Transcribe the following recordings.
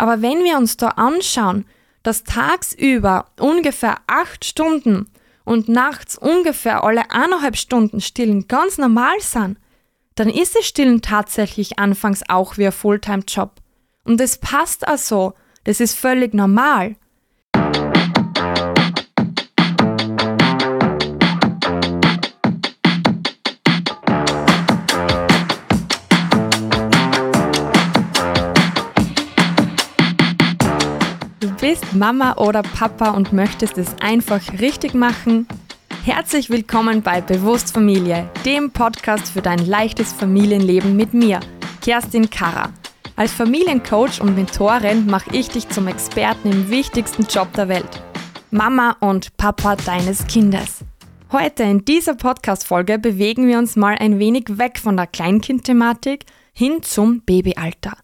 Aber wenn wir uns da anschauen, dass tagsüber ungefähr acht Stunden und nachts ungefähr alle eineinhalb Stunden Stillen ganz normal sind, dann ist das Stillen tatsächlich anfangs auch wie ein Fulltime-Job. Und das passt auch so. Das ist völlig normal. Bist Mama oder Papa und möchtest es einfach richtig machen? Herzlich willkommen bei Bewusst Familie, dem Podcast für dein leichtes Familienleben mit mir, Kerstin Karrer. Als Familiencoach und Mentorin mache ich dich zum Experten im wichtigsten Job der Welt. Mama und Papa deines Kindes. Heute in dieser Podcast-Folge bewegen wir uns mal ein wenig weg von der Kleinkind-Thematik hin zum Babyalter.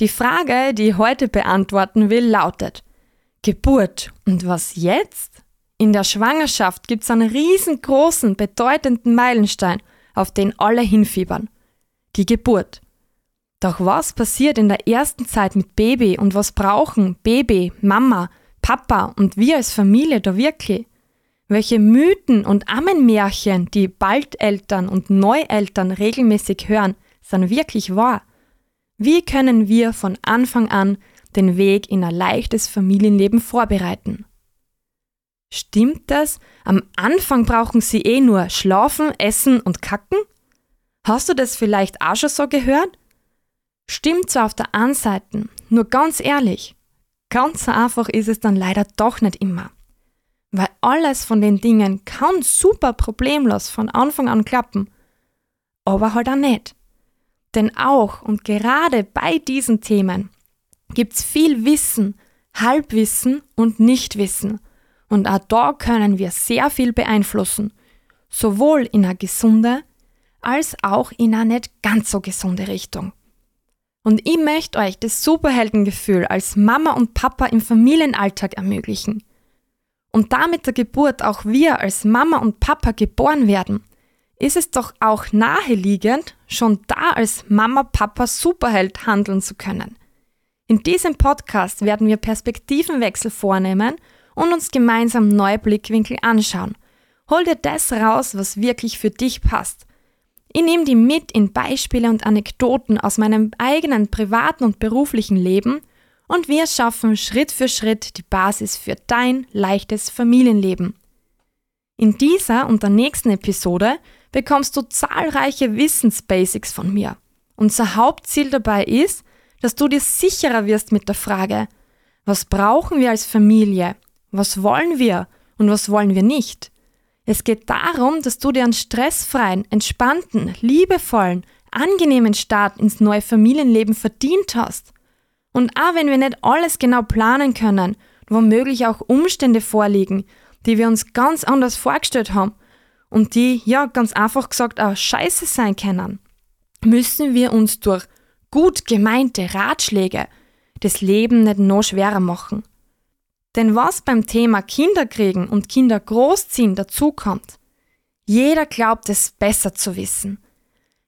Die Frage, die ich heute beantworten will, lautet: Geburt und was jetzt? In der Schwangerschaft gibt es einen riesengroßen, bedeutenden Meilenstein, auf den alle hinfiebern. Die Geburt. Doch was passiert in der ersten Zeit mit Baby und was brauchen Baby, Mama, Papa und wir als Familie da wirklich? Welche Mythen und Ammenmärchen die Baldeltern und Neueltern regelmäßig hören, sind wirklich wahr? Wie können wir von Anfang an den Weg in ein leichtes Familienleben vorbereiten? Stimmt das? Am Anfang brauchen sie eh nur schlafen, essen und kacken? Hast du das vielleicht auch schon so gehört? Stimmt zwar auf der einen Seite, nur ganz ehrlich, ganz so einfach ist es dann leider doch nicht immer. Weil alles von den Dingen kann super problemlos von Anfang an klappen, aber halt auch nicht. Denn auch und gerade bei diesen Themen gibt's viel Wissen, Halbwissen und Nichtwissen und auch da können wir sehr viel beeinflussen, sowohl in eine gesunde als auch in eine nicht ganz so gesunde Richtung. Und ich möchte euch das Superheldengefühl als Mama und Papa im Familienalltag ermöglichen. Und damit der Geburt auch wir als Mama und Papa geboren werden, ist es doch auch naheliegend, schon da als Mama, Papa Superheld handeln zu können. In diesem Podcast werden wir Perspektivenwechsel vornehmen und uns gemeinsam neue Blickwinkel anschauen. Hol dir das raus, was wirklich für dich passt. Ich nehme die mit in Beispiele und Anekdoten aus meinem eigenen privaten und beruflichen Leben und wir schaffen Schritt für Schritt die Basis für dein leichtes Familienleben. In dieser und der nächsten Episode bekommst du zahlreiche Wissensbasics von mir. Unser Hauptziel dabei ist, dass du dir sicherer wirst mit der Frage, was brauchen wir als Familie was wollen wir und was wollen wir nicht? Es geht darum, dass du dir einen stressfreien, entspannten, liebevollen, angenehmen Start ins neue Familienleben verdient hast. Und auch wenn wir nicht alles genau planen können, womöglich auch Umstände vorliegen, die wir uns ganz anders vorgestellt haben und die, ja, ganz einfach gesagt auch scheiße sein können, müssen wir uns durch gut gemeinte Ratschläge das Leben nicht noch schwerer machen. Denn was beim Thema Kinderkriegen und Kinder großziehen dazukommt, jeder glaubt es besser zu wissen.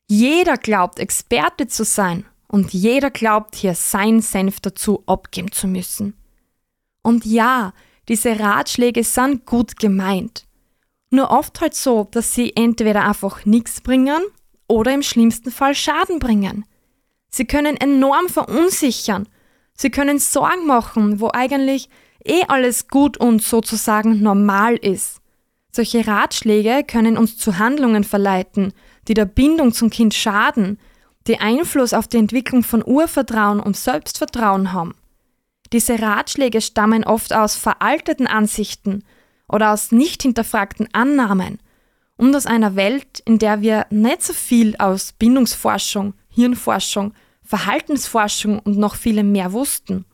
Jeder glaubt Experte zu sein und jeder glaubt hier sein Senf dazu abgeben zu müssen. Und ja, diese Ratschläge sind gut gemeint. Nur oft halt so, dass sie entweder einfach nichts bringen oder im schlimmsten Fall Schaden bringen. Sie können enorm verunsichern. Sie können Sorgen machen, wo eigentlich eh alles gut und sozusagen normal ist. Solche Ratschläge können uns zu Handlungen verleiten, die der Bindung zum Kind schaden, die Einfluss auf die Entwicklung von Urvertrauen und Selbstvertrauen haben. Diese Ratschläge stammen oft aus veralteten Ansichten oder aus nicht hinterfragten Annahmen und aus einer Welt, in der wir nicht so viel aus Bindungsforschung, Hirnforschung, Verhaltensforschung und noch vielem mehr wussten.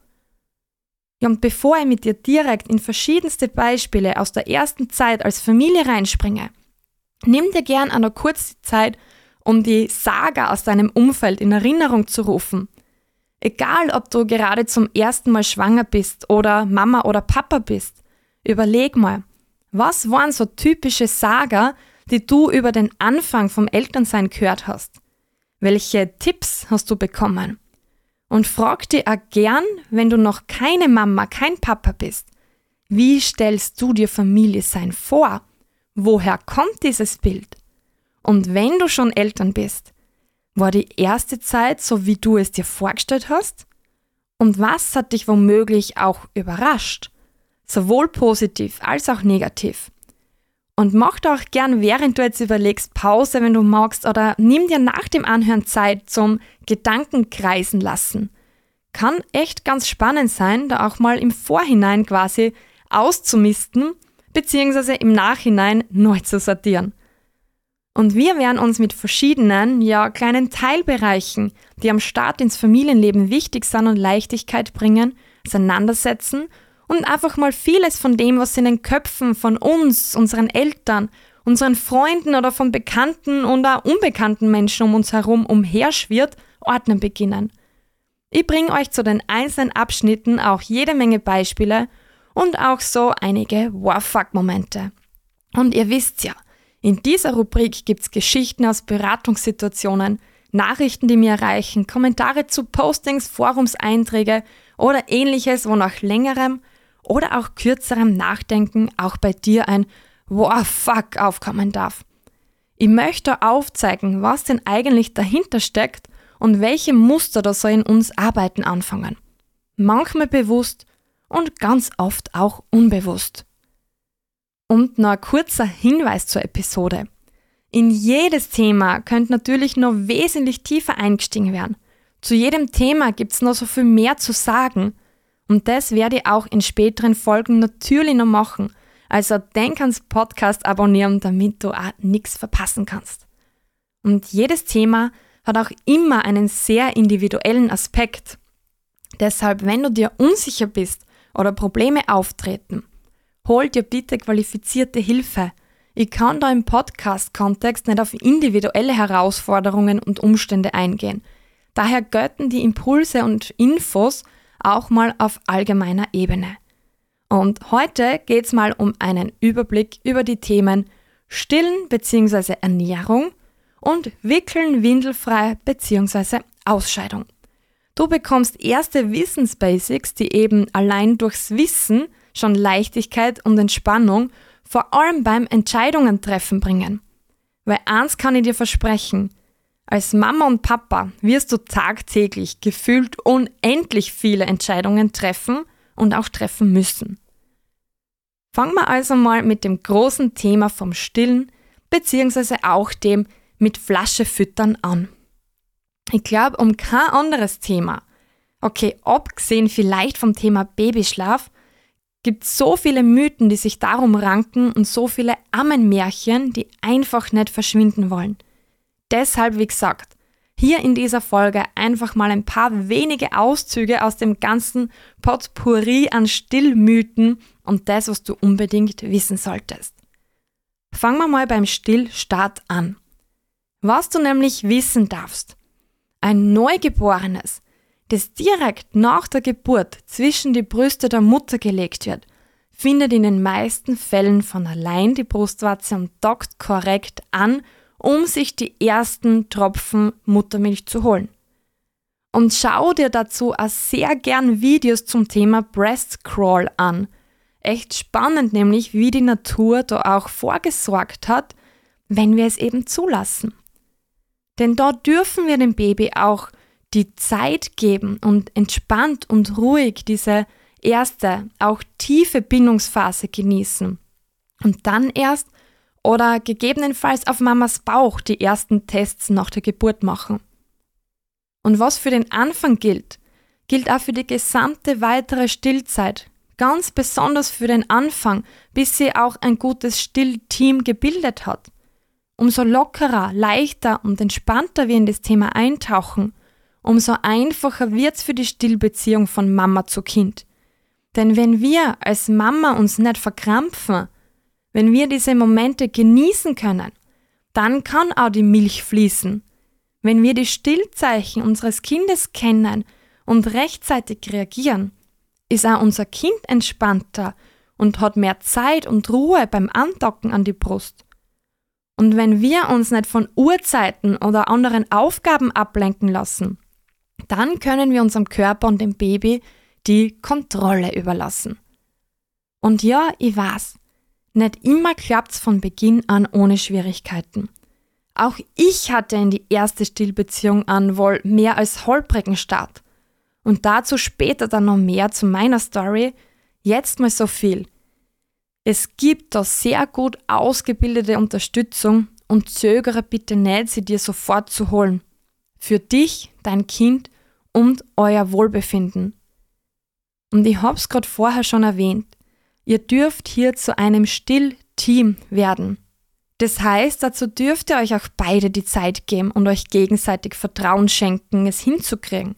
Ja, und bevor ich mit dir direkt in verschiedenste Beispiele aus der ersten Zeit als Familie reinspringe, nimm dir gern eine kurze Zeit, um die Saga aus deinem Umfeld in Erinnerung zu rufen. Egal, ob du gerade zum ersten Mal schwanger bist oder Mama oder Papa bist, überleg mal, was waren so typische Saga, die du über den Anfang vom Elternsein gehört hast? Welche Tipps hast du bekommen? Und frag dir auch gern, wenn du noch keine Mama, kein Papa bist, wie stellst du dir Familie sein vor? Woher kommt dieses Bild? Und wenn du schon Eltern bist, war die erste Zeit so, wie du es dir vorgestellt hast? Und was hat dich womöglich auch überrascht? Sowohl positiv als auch negativ. Und mach doch gern, während du jetzt überlegst, Pause, wenn du magst, oder nimm dir nach dem Anhören Zeit zum Gedankenkreisen lassen. Kann echt ganz spannend sein, da auch mal im Vorhinein quasi auszumisten, beziehungsweise im Nachhinein neu zu sortieren. Und wir werden uns mit verschiedenen, ja, kleinen Teilbereichen, die am Start ins Familienleben wichtig sind und Leichtigkeit bringen, auseinandersetzen und einfach mal vieles von dem, was in den Köpfen von uns, unseren Eltern, unseren Freunden oder von bekannten oder unbekannten Menschen um uns herum umherschwirrt, ordnen beginnen. Ich bringe euch zu den einzelnen Abschnitten auch jede Menge Beispiele und auch so einige Warfuck-Momente. Und ihr wisst ja, in dieser Rubrik gibt's Geschichten aus Beratungssituationen, Nachrichten, die mir erreichen, Kommentare zu Postings, Forumseinträge oder ähnliches, wo nach längerem oder auch kürzerem Nachdenken auch bei dir ein Wow, fuck aufkommen darf. Ich möchte aufzeigen, was denn eigentlich dahinter steckt und welche Muster da so in uns arbeiten anfangen. Manchmal bewusst und ganz oft auch unbewusst. Und noch ein kurzer Hinweis zur Episode. In jedes Thema könnte natürlich noch wesentlich tiefer eingestiegen werden. Zu jedem Thema gibt es noch so viel mehr zu sagen und das werde ich auch in späteren Folgen natürlich noch machen. Also denk ans Podcast abonnieren, damit du auch nichts verpassen kannst. Und jedes Thema hat auch immer einen sehr individuellen Aspekt. Deshalb, wenn du dir unsicher bist oder Probleme auftreten, hol dir bitte qualifizierte Hilfe. Ich kann da im Podcast-Kontext nicht auf individuelle Herausforderungen und Umstände eingehen. Daher gelten die Impulse und Infos auch mal auf allgemeiner Ebene. Und heute geht es mal um einen Überblick über die Themen Stillen bzw. Ernährung und Wickeln windelfrei bzw. Ausscheidung. Du bekommst erste Wissensbasics, die eben allein durchs Wissen schon Leichtigkeit und Entspannung vor allem beim Entscheidungen treffen bringen. Weil eins kann ich dir versprechen, als Mama und Papa wirst du tagtäglich gefühlt unendlich viele Entscheidungen treffen und auch treffen müssen. Fangen wir also mal mit dem großen Thema vom Stillen bzw. auch dem mit Flasche füttern an. Ich glaube, um kein anderes Thema, okay, abgesehen vielleicht vom Thema Babyschlaf, gibt es so viele Mythen, die sich darum ranken und so viele Ammenmärchen, die einfach nicht verschwinden wollen. Deshalb, wie gesagt, hier in dieser Folge einfach mal ein paar wenige Auszüge aus dem ganzen Potpourri an Stillmythen und das, was du unbedingt wissen solltest. Fangen wir mal beim Stillstart an. Was du nämlich wissen darfst. Ein Neugeborenes, das direkt nach der Geburt zwischen die Brüste der Mutter gelegt wird, findet in den meisten Fällen von allein die Brustwarze und dockt korrekt an um sich die ersten Tropfen Muttermilch zu holen. Und schau dir dazu auch sehr gern Videos zum Thema Breast Crawl an. Echt spannend nämlich, wie die Natur da auch vorgesorgt hat, wenn wir es eben zulassen. Denn dort dürfen wir dem Baby auch die Zeit geben und entspannt und ruhig diese erste, auch tiefe Bindungsphase genießen. Und dann erst oder gegebenenfalls auf Mamas Bauch die ersten Tests nach der Geburt machen. Und was für den Anfang gilt, gilt auch für die gesamte weitere Stillzeit, ganz besonders für den Anfang, bis sie auch ein gutes Stillteam gebildet hat. Umso lockerer, leichter und entspannter wir in das Thema eintauchen, umso einfacher wird's für die Stillbeziehung von Mama zu Kind. Denn wenn wir als Mama uns nicht verkrampfen, wenn wir diese Momente genießen können, dann kann auch die Milch fließen. Wenn wir die Stillzeichen unseres Kindes kennen und rechtzeitig reagieren, ist auch unser Kind entspannter und hat mehr Zeit und Ruhe beim Andocken an die Brust. Und wenn wir uns nicht von Uhrzeiten oder anderen Aufgaben ablenken lassen, dann können wir unserem Körper und dem Baby die Kontrolle überlassen. Und ja, ich weiß, nicht immer klappt's von Beginn an ohne Schwierigkeiten. Auch ich hatte in die erste Stillbeziehung an wohl mehr als holprigen Start. Und dazu später dann noch mehr zu meiner Story. Jetzt mal so viel. Es gibt da sehr gut ausgebildete Unterstützung und zögere bitte nicht, sie dir sofort zu holen. Für dich, dein Kind und euer Wohlbefinden. Und ich hab's gerade vorher schon erwähnt. Ihr dürft hier zu einem Stillteam werden. Das heißt, dazu dürft ihr euch auch beide die Zeit geben und euch gegenseitig Vertrauen schenken, es hinzukriegen.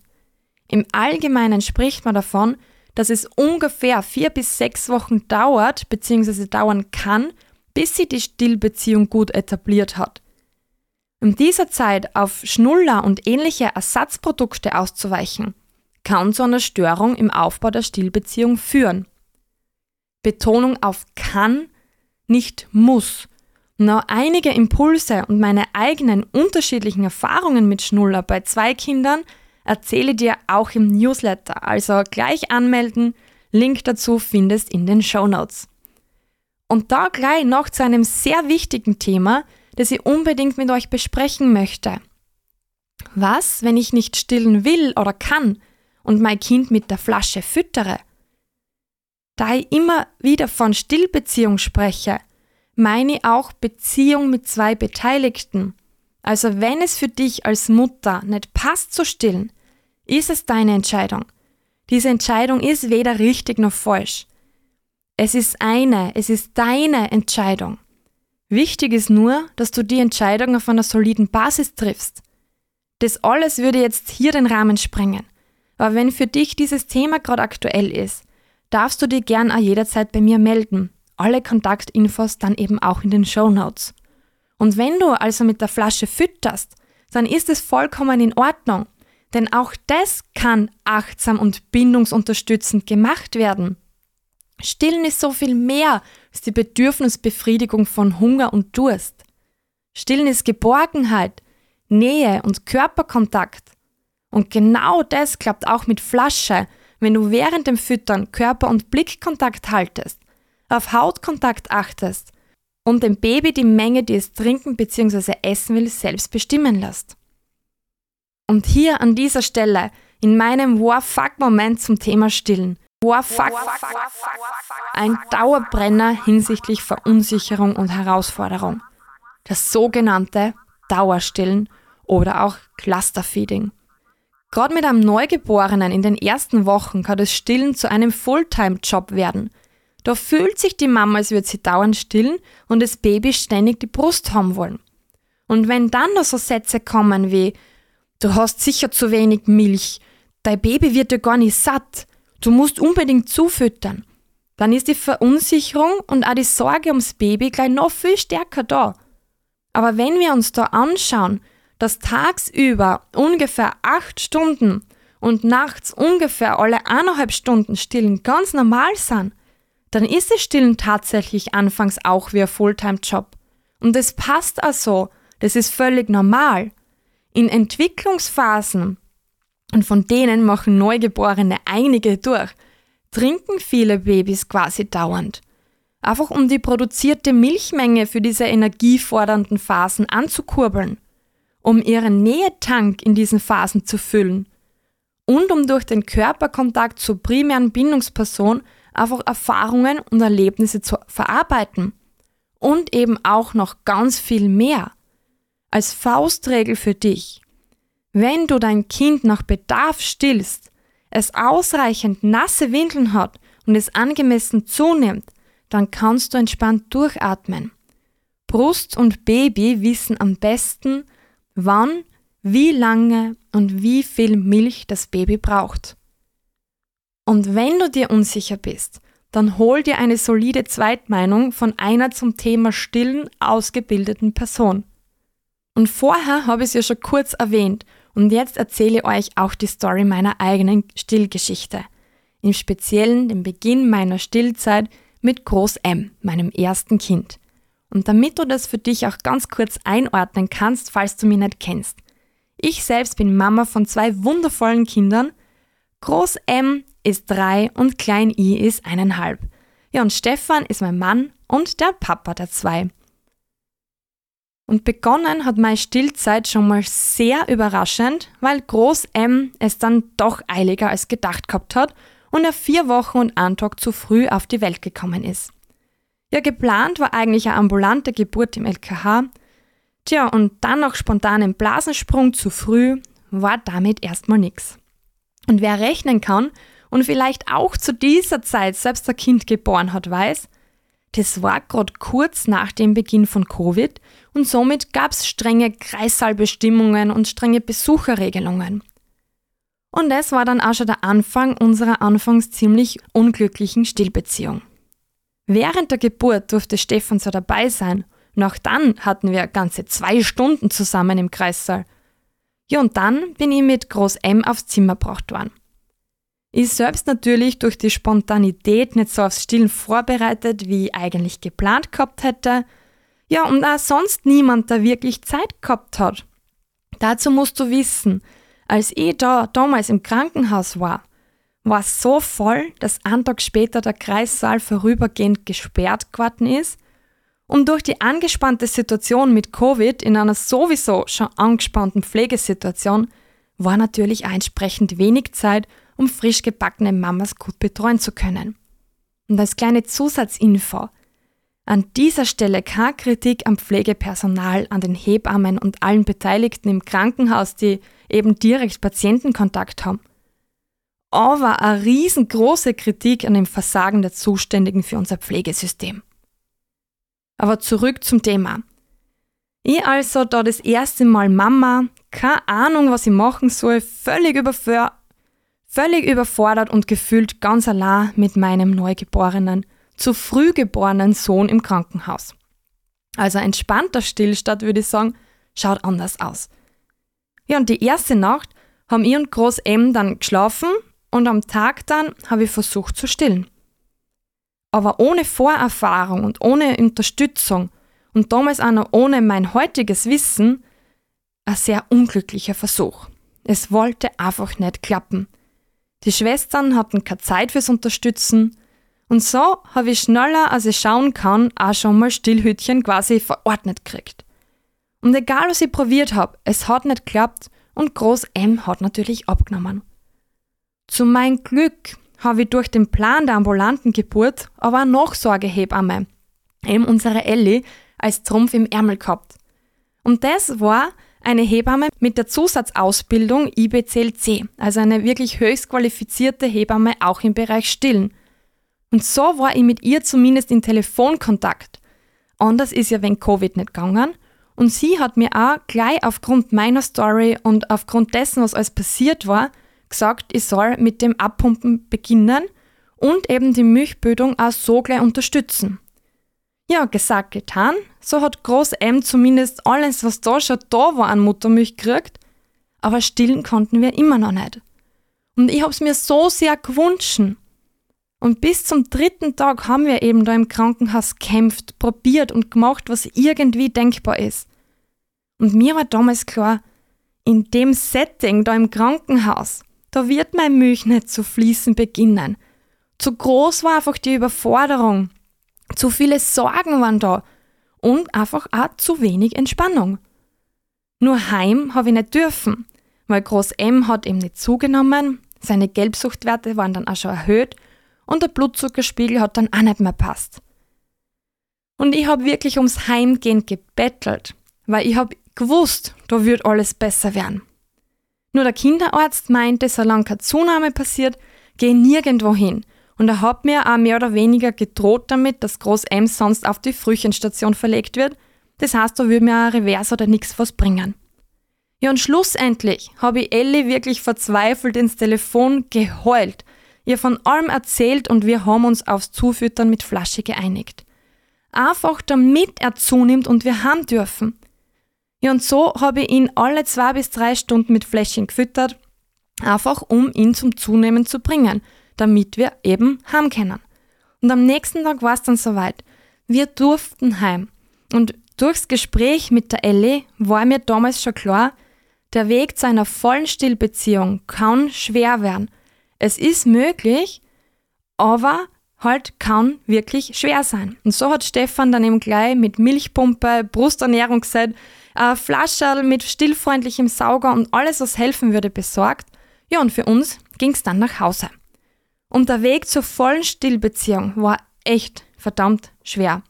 Im Allgemeinen spricht man davon, dass es ungefähr vier bis sechs Wochen dauert bzw. dauern kann, bis sie die Stillbeziehung gut etabliert hat. Um dieser Zeit auf Schnuller und ähnliche Ersatzprodukte auszuweichen, kann zu einer Störung im Aufbau der Stillbeziehung führen. Betonung auf kann, nicht muss. Nur einige Impulse und meine eigenen unterschiedlichen Erfahrungen mit Schnuller bei zwei Kindern erzähle dir auch im Newsletter, also gleich anmelden. Link dazu findest in den Show Notes. Und da gleich noch zu einem sehr wichtigen Thema, das ich unbedingt mit euch besprechen möchte. Was, wenn ich nicht stillen will oder kann und mein Kind mit der Flasche füttere? Da ich immer wieder von Stillbeziehung spreche, meine ich auch Beziehung mit zwei Beteiligten. Also wenn es für dich als Mutter nicht passt zu stillen, ist es deine Entscheidung. Diese Entscheidung ist weder richtig noch falsch. Es ist eine, es ist deine Entscheidung. Wichtig ist nur, dass du die Entscheidung auf einer soliden Basis triffst. Das alles würde jetzt hier den Rahmen sprengen. Aber wenn für dich dieses Thema gerade aktuell ist, darfst du dir gern auch jederzeit bei mir melden. Alle Kontaktinfos dann eben auch in den Show Notes. Und wenn du also mit der Flasche fütterst, dann ist es vollkommen in Ordnung. Denn auch das kann achtsam und bindungsunterstützend gemacht werden. Stillen ist so viel mehr als die Bedürfnisbefriedigung von Hunger und Durst. Stillen ist Geborgenheit, Nähe und Körperkontakt. Und genau das klappt auch mit Flasche, wenn du während dem Füttern Körper- und Blickkontakt haltest, auf Hautkontakt achtest und dem Baby die Menge, die es trinken bzw. essen will, selbst bestimmen lässt. Und hier an dieser Stelle in meinem War-Fuck-Moment zum Thema Stillen. War-Fuck. Ein Dauerbrenner hinsichtlich Verunsicherung und Herausforderung. Das sogenannte Dauerstillen oder auch Clusterfeeding. Gerade mit einem Neugeborenen in den ersten Wochen kann das Stillen zu einem Fulltime-Job werden. Da fühlt sich die Mama, als würde sie dauernd stillen und das Baby ständig die Brust haben wollen. Und wenn dann noch so Sätze kommen wie, du hast sicher zu wenig Milch, dein Baby wird dir gar nicht satt, du musst unbedingt zufüttern, dann ist die Verunsicherung und auch die Sorge ums Baby gleich noch viel stärker da. Aber wenn wir uns da anschauen, dass tagsüber ungefähr acht Stunden und nachts ungefähr alle eineinhalb Stunden Stillen ganz normal sind, dann ist das Stillen tatsächlich anfangs auch wie ein Fulltime-Job. Und es passt also, das ist völlig normal. In Entwicklungsphasen, und von denen machen Neugeborene einige durch, trinken viele Babys quasi dauernd. Einfach um die produzierte Milchmenge für diese energiefordernden Phasen anzukurbeln um ihren Nähetank in diesen Phasen zu füllen und um durch den Körperkontakt zur primären Bindungsperson einfach Erfahrungen und Erlebnisse zu verarbeiten. Und eben auch noch ganz viel mehr. Als Faustregel für dich. Wenn du dein Kind nach Bedarf stillst, es ausreichend nasse Windeln hat und es angemessen zunimmt, dann kannst du entspannt durchatmen. Brust und Baby wissen am besten, wann, wie lange und wie viel Milch das Baby braucht. Und wenn du dir unsicher bist, dann hol dir eine solide Zweitmeinung von einer zum Thema Stillen ausgebildeten Person. Und vorher habe ich es ja schon kurz erwähnt und jetzt erzähle ich euch auch die Story meiner eigenen Stillgeschichte. Im Speziellen den Beginn meiner Stillzeit mit Groß M, meinem ersten Kind. Und damit du das für dich auch ganz kurz einordnen kannst, falls du mich nicht kennst. Ich selbst bin Mama von zwei wundervollen Kindern. Groß M ist drei und Klein I ist eineinhalb. Ja, und Stefan ist mein Mann und der Papa der zwei. Und begonnen hat meine Stillzeit schon mal sehr überraschend, weil Groß M es dann doch eiliger als gedacht gehabt hat und er vier Wochen und einen Tag zu früh auf die Welt gekommen ist. Ja, geplant war eigentlich eine ambulante Geburt im LKH. Tja, und dann noch spontanen Blasensprung zu früh war damit erstmal nix. Und wer rechnen kann und vielleicht auch zu dieser Zeit selbst ein Kind geboren hat, weiß, das war gerade kurz nach dem Beginn von Covid und somit gab es strenge Kreissaalbestimmungen und strenge Besucherregelungen. Und es war dann auch schon der Anfang unserer anfangs ziemlich unglücklichen Stillbeziehung. Während der Geburt durfte Stefan so dabei sein auch dann hatten wir ganze zwei Stunden zusammen im Kreissaal. Ja, und dann bin ich mit Groß M aufs Zimmer gebracht worden. Ich selbst natürlich durch die Spontanität nicht so aufs Stillen vorbereitet, wie ich eigentlich geplant gehabt hätte. Ja, und auch sonst niemand, der wirklich Zeit gehabt hat. Dazu musst du wissen, als ich da damals im Krankenhaus war, war so voll, dass ein Tag später der Kreissaal vorübergehend gesperrt geworden ist und durch die angespannte Situation mit Covid in einer sowieso schon angespannten Pflegesituation war natürlich auch entsprechend wenig Zeit, um frisch gebackene Mamas gut betreuen zu können. Und als kleine Zusatzinfo, an dieser Stelle keine Kritik am Pflegepersonal, an den Hebammen und allen Beteiligten im Krankenhaus, die eben direkt Patientenkontakt haben. Aber eine riesengroße Kritik an dem Versagen der Zuständigen für unser Pflegesystem. Aber zurück zum Thema. Ich also da das erste Mal Mama, keine Ahnung, was ich machen soll, völlig überfordert Völlig überfordert und gefühlt ganz allein mit meinem neugeborenen, zu früh geborenen Sohn im Krankenhaus. Also entspannter Stillstand, würde ich sagen, schaut anders aus. Ja, und die erste Nacht haben ich und Groß M dann geschlafen und am Tag dann habe ich versucht zu stillen. Aber ohne Vorerfahrung und ohne Unterstützung und damals auch noch ohne mein heutiges Wissen, ein sehr unglücklicher Versuch. Es wollte einfach nicht klappen. Die Schwestern hatten keine Zeit fürs Unterstützen und so habe ich schneller, als ich schauen kann, auch schon mal Stillhütchen quasi verordnet gekriegt. Und egal was ich probiert habe, es hat nicht geklappt und Groß M hat natürlich abgenommen. Zu meinem Glück habe ich durch den Plan der ambulanten Geburt aber eine Nachsorgehebamme, eben unsere Ellie, als Trumpf im Ärmel gehabt. Und das war eine Hebamme mit der Zusatzausbildung IBCLC, also eine wirklich höchst qualifizierte Hebamme auch im Bereich Stillen. Und so war ich mit ihr zumindest in Telefonkontakt. Anders ist ja wenn Covid nicht gegangen. Und sie hat mir auch gleich aufgrund meiner Story und aufgrund dessen, was alles passiert war, gesagt, ich soll mit dem Abpumpen beginnen und eben die Milchbildung auch so gleich unterstützen. Ja, gesagt, getan. So hat Groß M zumindest alles, was da schon da war, an Muttermilch gekriegt. Aber stillen konnten wir immer noch nicht. Und ich hab's mir so sehr gewünscht. Und bis zum dritten Tag haben wir eben da im Krankenhaus kämpft, probiert und gemacht, was irgendwie denkbar ist. Und mir war damals klar, in dem Setting da im Krankenhaus, da wird meine Milch nicht zu fließen beginnen. Zu groß war einfach die Überforderung. Zu viele Sorgen waren da und einfach auch zu wenig Entspannung. Nur heim habe ich nicht dürfen, weil Groß M hat eben nicht zugenommen, seine Gelbsuchtwerte waren dann auch schon erhöht und der Blutzuckerspiegel hat dann auch nicht mehr passt. Und ich habe wirklich ums Heimgehen gebettelt, weil ich habe gewusst, da wird alles besser werden. Nur der Kinderarzt meinte, solange keine Zunahme passiert, geh nirgendwo hin und er hat mir auch mehr oder weniger gedroht damit, dass Groß M sonst auf die Frühchenstation verlegt wird. Das heißt, da würde mir ein Revers oder nichts was bringen. Ja, und schlussendlich habe ich Ellie wirklich verzweifelt ins Telefon geheult, ihr von allem erzählt und wir haben uns aufs Zufüttern mit Flasche geeinigt. Einfach damit er zunimmt und wir haben dürfen. Ja, und so habe ich ihn alle zwei bis drei Stunden mit Fläschchen gefüttert, einfach um ihn zum Zunehmen zu bringen – damit wir eben heim können. Und am nächsten Tag war es dann soweit. Wir durften heim. Und durchs Gespräch mit der Ellie war mir damals schon klar, Der Weg zu einer vollen Stillbeziehung kann schwer werden. Es ist möglich, aber halt kann wirklich schwer sein. Und so hat Stefan dann eben gleich mit Milchpumpe, Brusternährung gesagt, eine Flasche mit stillfreundlichem Sauger und alles, was helfen würde, besorgt. Ja, und für uns ging es dann nach Hause. Und der Weg zur vollen Stillbeziehung war echt verdammt schwer.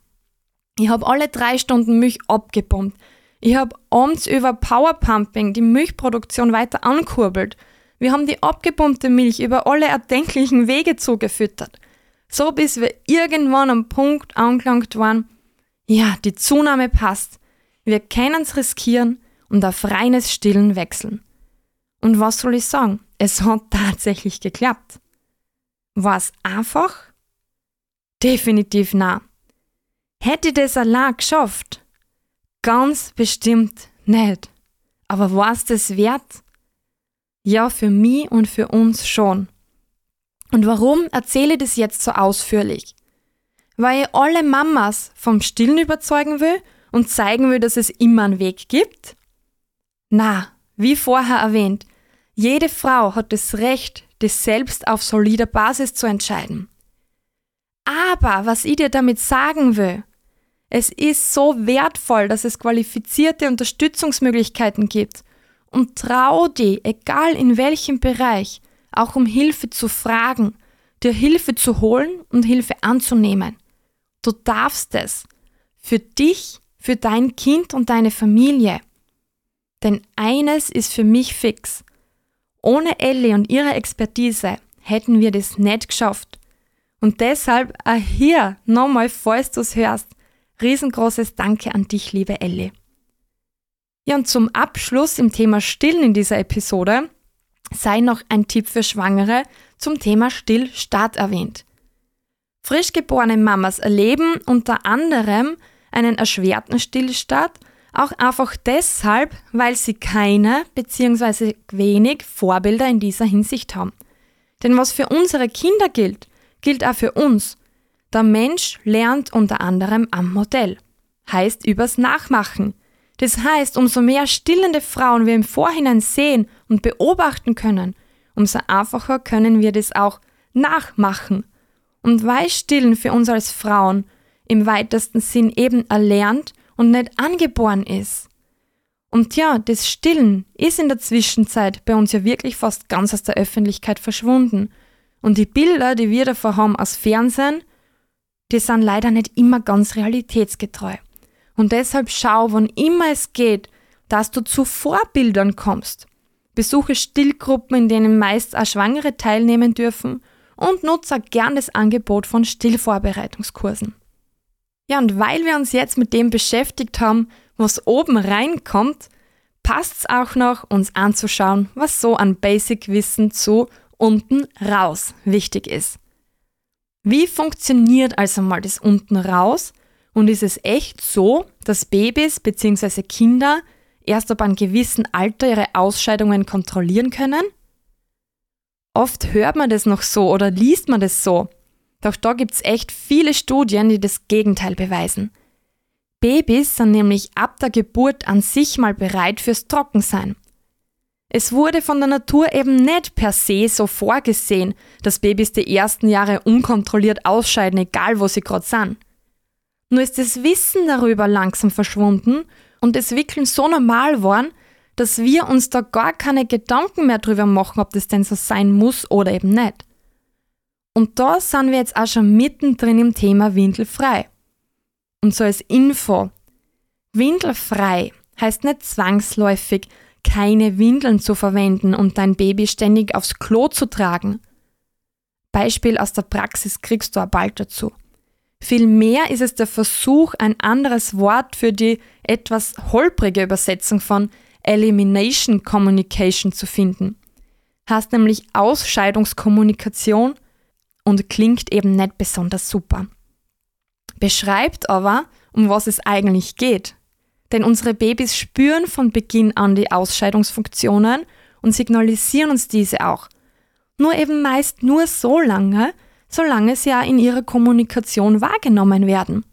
Ich habe alle drei Stunden Milch abgepumpt. Ich habe abends über Powerpumping die Milchproduktion weiter ankurbelt. Wir haben die abgepumpte Milch über alle erdenklichen Wege zugefüttert. So bis wir irgendwann am Punkt angelangt waren, ja, die Zunahme passt. Wir können es riskieren und auf reines Stillen wechseln. Und was soll ich sagen? Es hat tatsächlich geklappt. War es einfach? Definitiv nah. Hätte ich das allein geschafft? Ganz bestimmt nicht. Aber war es das wert? Ja, für mich und für uns schon. Und warum erzähle ich das jetzt so ausführlich? Weil ich alle Mamas vom Stillen überzeugen will und zeigen will, dass es immer einen Weg gibt? Na, wie vorher erwähnt, jede Frau hat das Recht, das selbst auf solider Basis zu entscheiden. Aber was ich dir damit sagen will, es ist so wertvoll, dass es qualifizierte Unterstützungsmöglichkeiten gibt. Und trau dich, egal in welchem Bereich, auch um Hilfe zu fragen, dir Hilfe zu holen und Hilfe anzunehmen. Du darfst es. Für dich, für dein Kind und deine Familie. Denn eines ist für mich fix. Ohne Ellie und ihre Expertise hätten wir das nicht geschafft. Und deshalb auch hier nochmal, falls du es hörst, Riesengroßes Danke an dich, liebe Ellie. Ja, und zum Abschluss im Thema Stillen in dieser Episode sei noch ein Tipp für Schwangere zum Thema Stillstart erwähnt. Frisch geborene Mamas erleben unter anderem einen erschwerten Stillstart auch einfach deshalb, weil sie keine bzw. wenig Vorbilder in dieser Hinsicht haben. Denn was für unsere Kinder gilt, gilt auch für uns der Mensch lernt unter anderem am Modell, heißt übers Nachmachen. Das heißt, umso mehr stillende Frauen wir im Vorhinein sehen und beobachten können, umso einfacher können wir das auch nachmachen. Und weil Stillen für uns als Frauen im weitesten Sinn eben erlernt und nicht angeboren ist. Und ja, das Stillen ist in der Zwischenzeit bei uns ja wirklich fast ganz aus der Öffentlichkeit verschwunden. Und die Bilder, die wir davor haben aus Fernsehen, die sind leider nicht immer ganz realitätsgetreu. Und deshalb schau, wann immer es geht, dass du zu Vorbildern kommst. Besuche Stillgruppen, in denen meist auch Schwangere teilnehmen dürfen und nutze gern das Angebot von Stillvorbereitungskursen. Ja, und weil wir uns jetzt mit dem beschäftigt haben, was oben reinkommt, passt es auch noch, uns anzuschauen, was so an Basic-Wissen zu unten raus wichtig ist. Wie funktioniert also mal das unten raus? Und ist es echt so, dass Babys bzw. Kinder erst ab einem gewissen Alter ihre Ausscheidungen kontrollieren können? Oft hört man das noch so oder liest man das so. Doch da gibt es echt viele Studien, die das Gegenteil beweisen. Babys sind nämlich ab der Geburt an sich mal bereit fürs Trockensein. Es wurde von der Natur eben nicht per se so vorgesehen, dass Babys die ersten Jahre unkontrolliert ausscheiden, egal wo sie gerade sind. Nur ist das Wissen darüber langsam verschwunden und das Wickeln so normal geworden, dass wir uns da gar keine Gedanken mehr drüber machen, ob das denn so sein muss oder eben nicht. Und da sind wir jetzt auch schon mittendrin im Thema Windelfrei. Und so als Info. Windelfrei heißt nicht zwangsläufig, keine Windeln zu verwenden und dein Baby ständig aufs Klo zu tragen. Beispiel aus der Praxis kriegst du auch bald dazu. Vielmehr ist es der Versuch, ein anderes Wort für die etwas holprige Übersetzung von Elimination Communication zu finden. Heißt nämlich Ausscheidungskommunikation und klingt eben nicht besonders super. Beschreibt aber, um was es eigentlich geht. Denn unsere Babys spüren von Beginn an die Ausscheidungsfunktionen und signalisieren uns diese auch. Nur eben meist nur so lange, solange sie ja in ihrer Kommunikation wahrgenommen werden.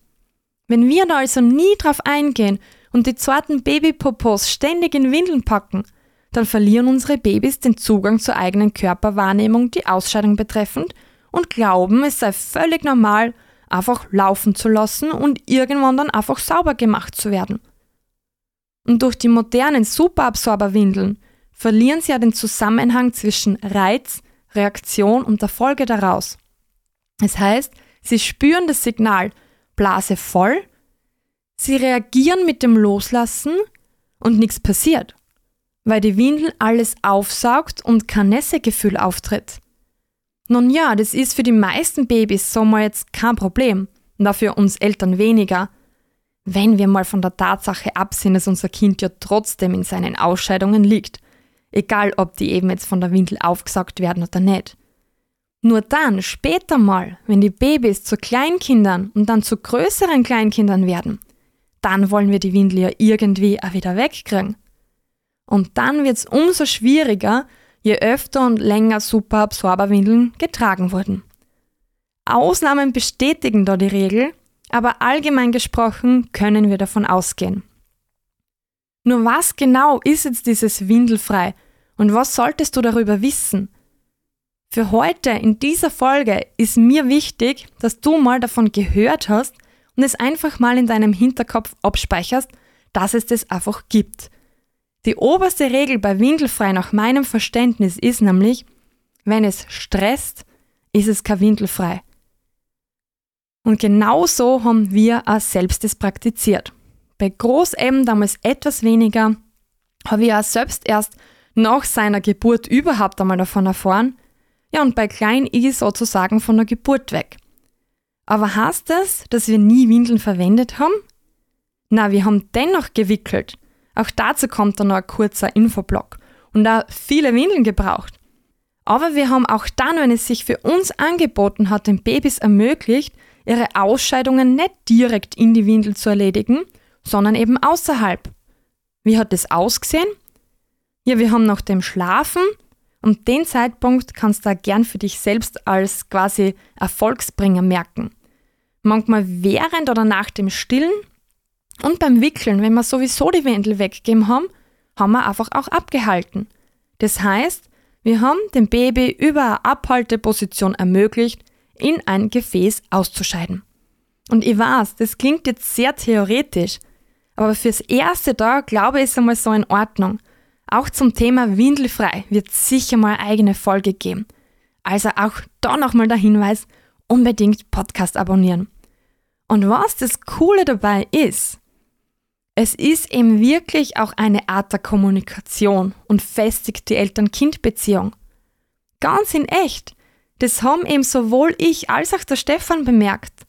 Wenn wir da also nie drauf eingehen und die zarten Babypopos ständig in Windeln packen, dann verlieren unsere Babys den Zugang zur eigenen Körperwahrnehmung, die Ausscheidung betreffend, und glauben, es sei völlig normal, einfach laufen zu lassen und irgendwann dann einfach sauber gemacht zu werden. Und durch die modernen Superabsorberwindeln verlieren sie ja den Zusammenhang zwischen Reiz, Reaktion und der Folge daraus. Das heißt, sie spüren das Signal Blase voll, sie reagieren mit dem Loslassen und nichts passiert, weil die Windel alles aufsaugt und kein Nässegefühl auftritt. Nun ja, das ist für die meisten Babys so mal jetzt kein Problem, dafür uns Eltern weniger, wenn wir mal von der Tatsache absehen, dass unser Kind ja trotzdem in seinen Ausscheidungen liegt, egal ob die eben jetzt von der Windel aufgesaugt werden oder nicht. Nur dann, später mal, wenn die Babys zu Kleinkindern und dann zu größeren Kleinkindern werden, dann wollen wir die Windel ja irgendwie auch wieder wegkriegen. Und dann wird es umso schwieriger, je öfter und länger Superabsorberwindeln getragen wurden. Ausnahmen bestätigen da die Regel, aber allgemein gesprochen können wir davon ausgehen. Nur was genau ist jetzt dieses Windelfrei und was solltest du darüber wissen? Für heute in dieser Folge ist mir wichtig, dass du mal davon gehört hast und es einfach mal in deinem Hinterkopf abspeicherst, dass es das einfach gibt. Die oberste Regel bei Windelfrei nach meinem Verständnis ist nämlich, wenn es stresst, ist es kein Windelfrei. Und genau so haben wir auch selbst das praktiziert. Bei Großeben damals etwas weniger, habe ich auch selbst erst nach seiner Geburt überhaupt einmal davon erfahren. Ja, und bei Klein I sozusagen von der Geburt weg. Aber heißt das, dass wir nie Windeln verwendet haben? Na, wir haben dennoch gewickelt. Auch dazu kommt dann noch ein kurzer Infoblock und da viele Windeln gebraucht. Aber wir haben auch dann, wenn es sich für uns angeboten hat, den Babys ermöglicht, ihre Ausscheidungen nicht direkt in die Windel zu erledigen, sondern eben außerhalb. Wie hat das ausgesehen? Ja, wir haben nach dem Schlafen und den Zeitpunkt kannst du auch gern für dich selbst als quasi Erfolgsbringer merken. Manchmal während oder nach dem Stillen und beim Wickeln, wenn wir sowieso die Windel weggegeben haben, haben wir einfach auch abgehalten. Das heißt, wir haben dem Baby über eine Abhalteposition ermöglicht, in ein Gefäß auszuscheiden. Und ich weiß, das klingt jetzt sehr theoretisch, aber fürs Erste da glaube ich ist einmal so in Ordnung. Auch zum Thema Windelfrei wird sicher mal eigene Folge geben. Also auch da nochmal der Hinweis, unbedingt Podcast abonnieren. Und was das Coole dabei ist, es ist eben wirklich auch eine Art der Kommunikation und festigt die Eltern-Kind-Beziehung. Ganz in echt. Das haben eben sowohl ich als auch der Stefan bemerkt.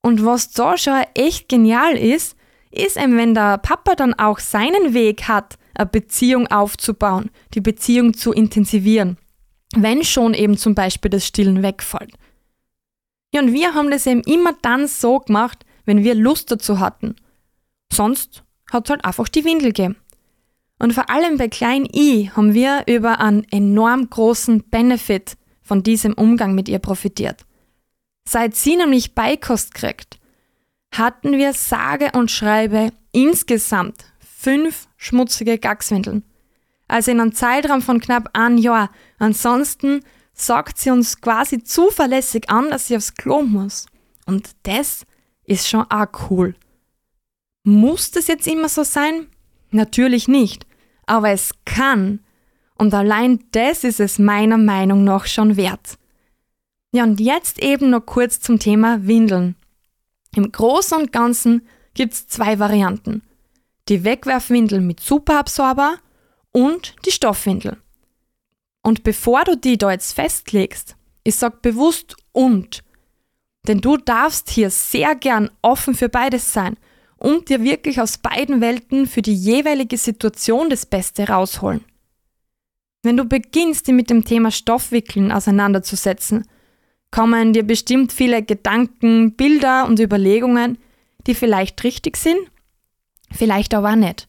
Und was da schon echt genial ist, ist eben, wenn der Papa dann auch seinen Weg hat, eine Beziehung aufzubauen, die Beziehung zu intensivieren, wenn schon eben zum Beispiel das Stillen wegfällt. Ja, und wir haben das eben immer dann so gemacht, wenn wir Lust dazu hatten. Sonst hat es halt einfach die Windel gegeben. Und vor allem bei Klein I haben wir über einen enorm großen Benefit von diesem Umgang mit ihr profitiert. Seit sie nämlich Beikost kriegt, hatten wir sage und schreibe insgesamt fünf schmutzige Gagswindeln. Also in einem Zeitraum von knapp einem Jahr. Ansonsten sagt sie uns quasi zuverlässig an, dass sie aufs Klo muss. Und das ist schon auch cool. Muss das jetzt immer so sein? Natürlich nicht. Aber es kann. Und allein das ist es meiner Meinung nach schon wert. Ja, und jetzt eben noch kurz zum Thema Windeln. Im Großen und Ganzen gibt es zwei Varianten. Die Wegwerfwindel mit Superabsorber und die Stoffwindel. Und bevor du die da jetzt festlegst, ich sag bewusst und, denn du darfst hier sehr gern offen für beides sein und dir wirklich aus beiden Welten für die jeweilige Situation das Beste rausholen. Wenn du beginnst, dich mit dem Thema Stoffwickeln auseinanderzusetzen, kommen dir bestimmt viele Gedanken, Bilder und Überlegungen, die vielleicht richtig sind, vielleicht aber auch nicht.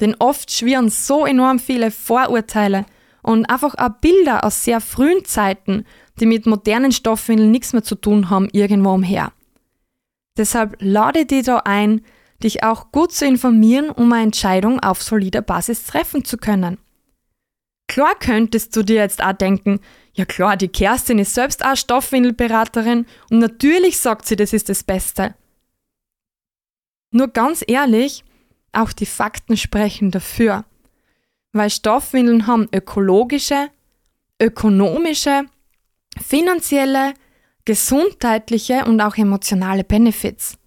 Denn oft schwirren so enorm viele Vorurteile und einfach auch Bilder aus sehr frühen Zeiten, die mit modernen Stoffwindeln nichts mehr zu tun haben, irgendwo umher. Deshalb lade dich da ein, dich auch gut zu informieren, um eine Entscheidung auf solider Basis treffen zu können. Klar könntest du dir jetzt auch denken, ja klar, die Kerstin ist selbst auch Stoffwindelberaterin und natürlich sagt sie, das ist das Beste. Nur ganz ehrlich, auch die Fakten sprechen dafür. Weil Stoffwindeln haben ökologische, ökonomische, finanzielle, gesundheitliche und auch emotionale Benefits.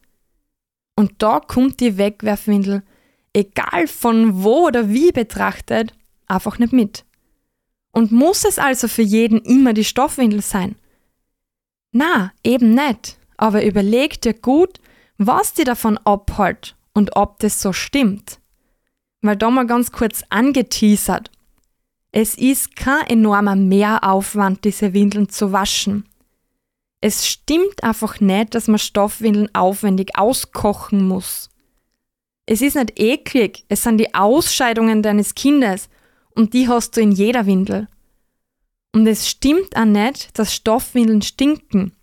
Und da kommt die Wegwerfwindel, egal von wo oder wie betrachtet, einfach nicht mit. Und muss es also für jeden immer die Stoffwindel sein? Na, eben nicht. Aber überleg dir gut, was dir davon abhält und ob das so stimmt. Weil da mal ganz kurz angeteasert. Es ist kein enormer Mehraufwand, diese Windeln zu waschen. Es stimmt einfach nicht, dass man Stoffwindeln aufwendig auskochen muss. Es ist nicht eklig, es sind die Ausscheidungen deines Kindes und die hast du in jeder Windel. Und es stimmt auch nicht, dass Stoffwindeln stinken.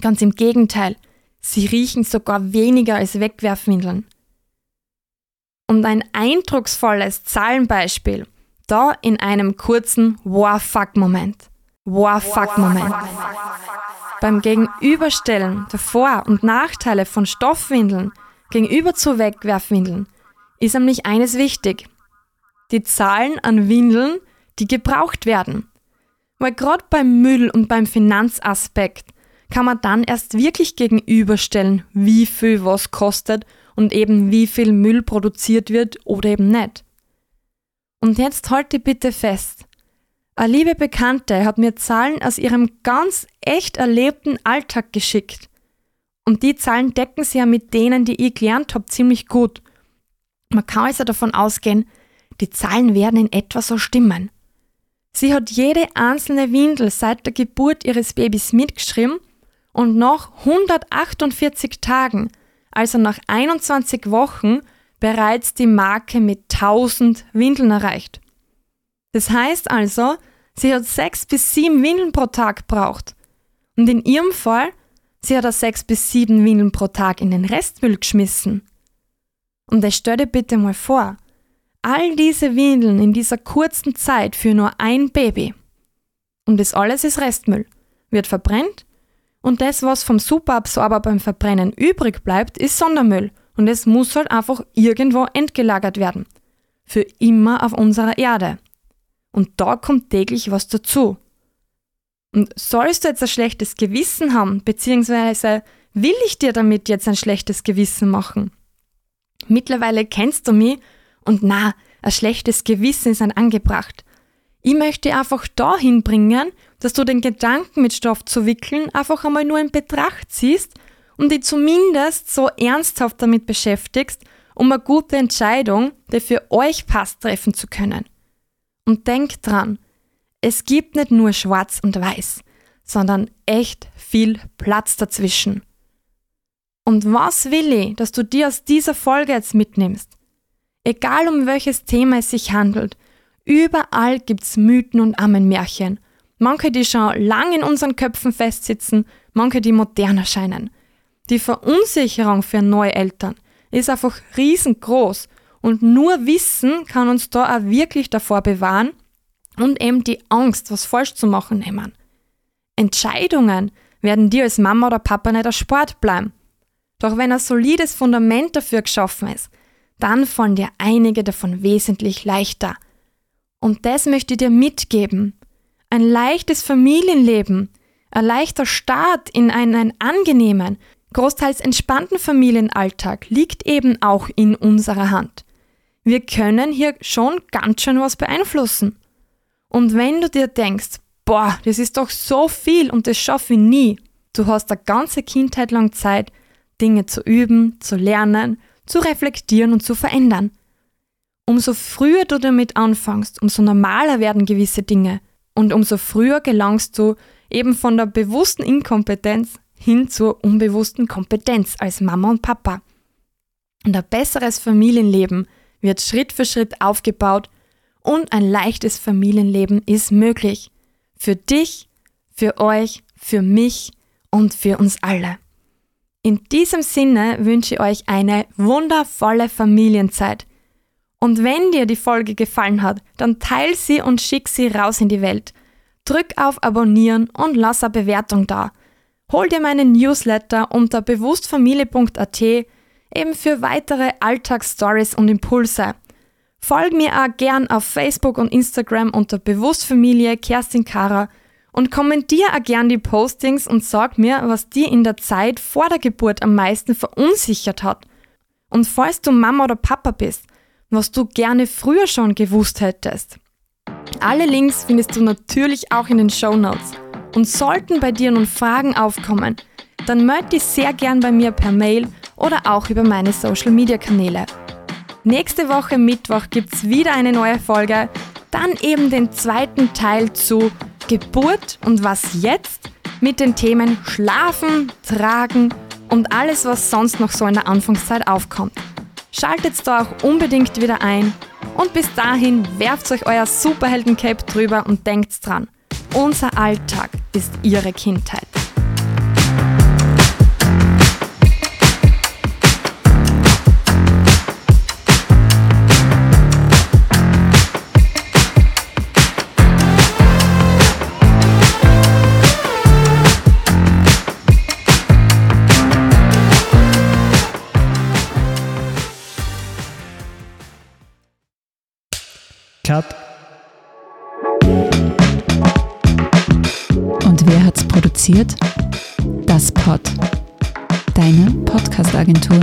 Ganz im Gegenteil, sie riechen sogar weniger als Wegwerfwindeln. Und ein eindrucksvolles Zahlenbeispiel, da in einem kurzen War-Fuck-Moment. War-Fuck-Moment. Beim Gegenüberstellen der Vor- und Nachteile von Stoffwindeln gegenüber zu Wegwerfwindeln ist nämlich eines wichtig. Die Zahlen an Windeln, die gebraucht werden. Weil gerade beim Müll und beim Finanzaspekt kann man dann erst wirklich gegenüberstellen, wie viel was kostet und eben wie viel Müll produziert wird oder eben nicht. Und jetzt halte bitte fest. Eine liebe Bekannte hat mir Zahlen aus ihrem ganz echt erlebten Alltag geschickt. Und die Zahlen decken sich ja mit denen, die ich gelernt habe, ziemlich gut. Man kann also davon ausgehen, die Zahlen werden in etwa so stimmen. Sie hat jede einzelne Windel seit der Geburt ihres Babys mitgeschrieben und nach 148 Tagen, also nach 21 Wochen, bereits die Marke mit 1000 Windeln erreicht. Das heißt also, sie hat sechs bis sieben Windeln pro Tag braucht. Und in ihrem Fall, sie hat auch sechs bis sieben Windeln pro Tag in den Restmüll geschmissen. Und das stell dir bitte mal vor, all diese Windeln in dieser kurzen Zeit für nur ein Baby. Und das alles ist Restmüll, wird verbrennt und das, was vom Superabsorber beim Verbrennen übrig bleibt, ist Sondermüll und es muss halt einfach irgendwo entgelagert werden. Für immer auf unserer Erde. Und da kommt täglich was dazu. Und sollst du jetzt ein schlechtes Gewissen haben, beziehungsweise will ich dir damit jetzt ein schlechtes Gewissen machen? Mittlerweile kennst du mich und na, ein schlechtes Gewissen ist ein angebracht. Ich möchte einfach dahin bringen, dass du den Gedanken mit Stoff zu wickeln einfach einmal nur in Betracht ziehst und dich zumindest so ernsthaft damit beschäftigst, um eine gute Entscheidung, die für euch passt, treffen zu können. Und denk dran, es gibt nicht nur schwarz und weiß, sondern echt viel Platz dazwischen. Und was will ich, dass du dir aus dieser Folge jetzt mitnimmst? Egal um welches Thema es sich handelt, überall gibt's Mythen und Ammenmärchen. Manche, die schon lang in unseren Köpfen festsitzen, manche, die modern erscheinen. Die Verunsicherung für neue Eltern ist einfach riesengroß und nur Wissen kann uns da auch wirklich davor bewahren und eben die Angst, was falsch zu machen, nehmen. Entscheidungen werden dir als Mama oder Papa nicht erspart bleiben. Doch wenn ein solides Fundament dafür geschaffen ist, dann fallen dir einige davon wesentlich leichter. Und das möchte ich dir mitgeben. Ein leichtes Familienleben, ein leichter Start in einen angenehmen, großteils entspannten Familienalltag liegt eben auch in unserer Hand. Wir können hier schon ganz schön was beeinflussen. Und wenn du dir denkst, boah, das ist doch so viel und das schaffe ich nie, du hast eine ganze Kindheit lang Zeit, Dinge zu üben, zu lernen zu reflektieren und zu verändern. Umso früher du damit anfängst, umso normaler werden gewisse Dinge und umso früher gelangst du eben von der bewussten Inkompetenz hin zur unbewussten Kompetenz als Mama und Papa. Und ein besseres Familienleben wird Schritt für Schritt aufgebaut und ein leichtes Familienleben ist möglich. Für dich, für euch, für mich und für uns alle. In diesem Sinne wünsche ich euch eine wundervolle Familienzeit. Und wenn dir die Folge gefallen hat, dann teil sie und schick sie raus in die Welt. Drück auf Abonnieren und lass eine Bewertung da. Hol dir meinen Newsletter unter bewusstfamilie.at eben für weitere Alltagsstories und Impulse. Folg mir auch gern auf Facebook und Instagram unter Bewusstfamilie Kerstin Kara und kommentier auch gern die Postings und sag mir, was dir in der Zeit vor der Geburt am meisten verunsichert hat. Und falls du Mama oder Papa bist, was du gerne früher schon gewusst hättest. Alle Links findest du natürlich auch in den Show Notes. Und sollten bei dir nun Fragen aufkommen, dann melde dich sehr gern bei mir per Mail oder auch über meine Social Media Kanäle. Nächste Woche Mittwoch gibt's wieder eine neue Folge, dann eben den zweiten Teil zu Geburt und was jetzt mit den Themen Schlafen, Tragen und alles, was sonst noch so in der Anfangszeit aufkommt. Schaltet da auch unbedingt wieder ein und bis dahin werft euch euer Superhelden-Cape drüber und denkt dran, unser Alltag ist ihre Kindheit. Produziert? Das Pod. Deine Podcast-Agentur.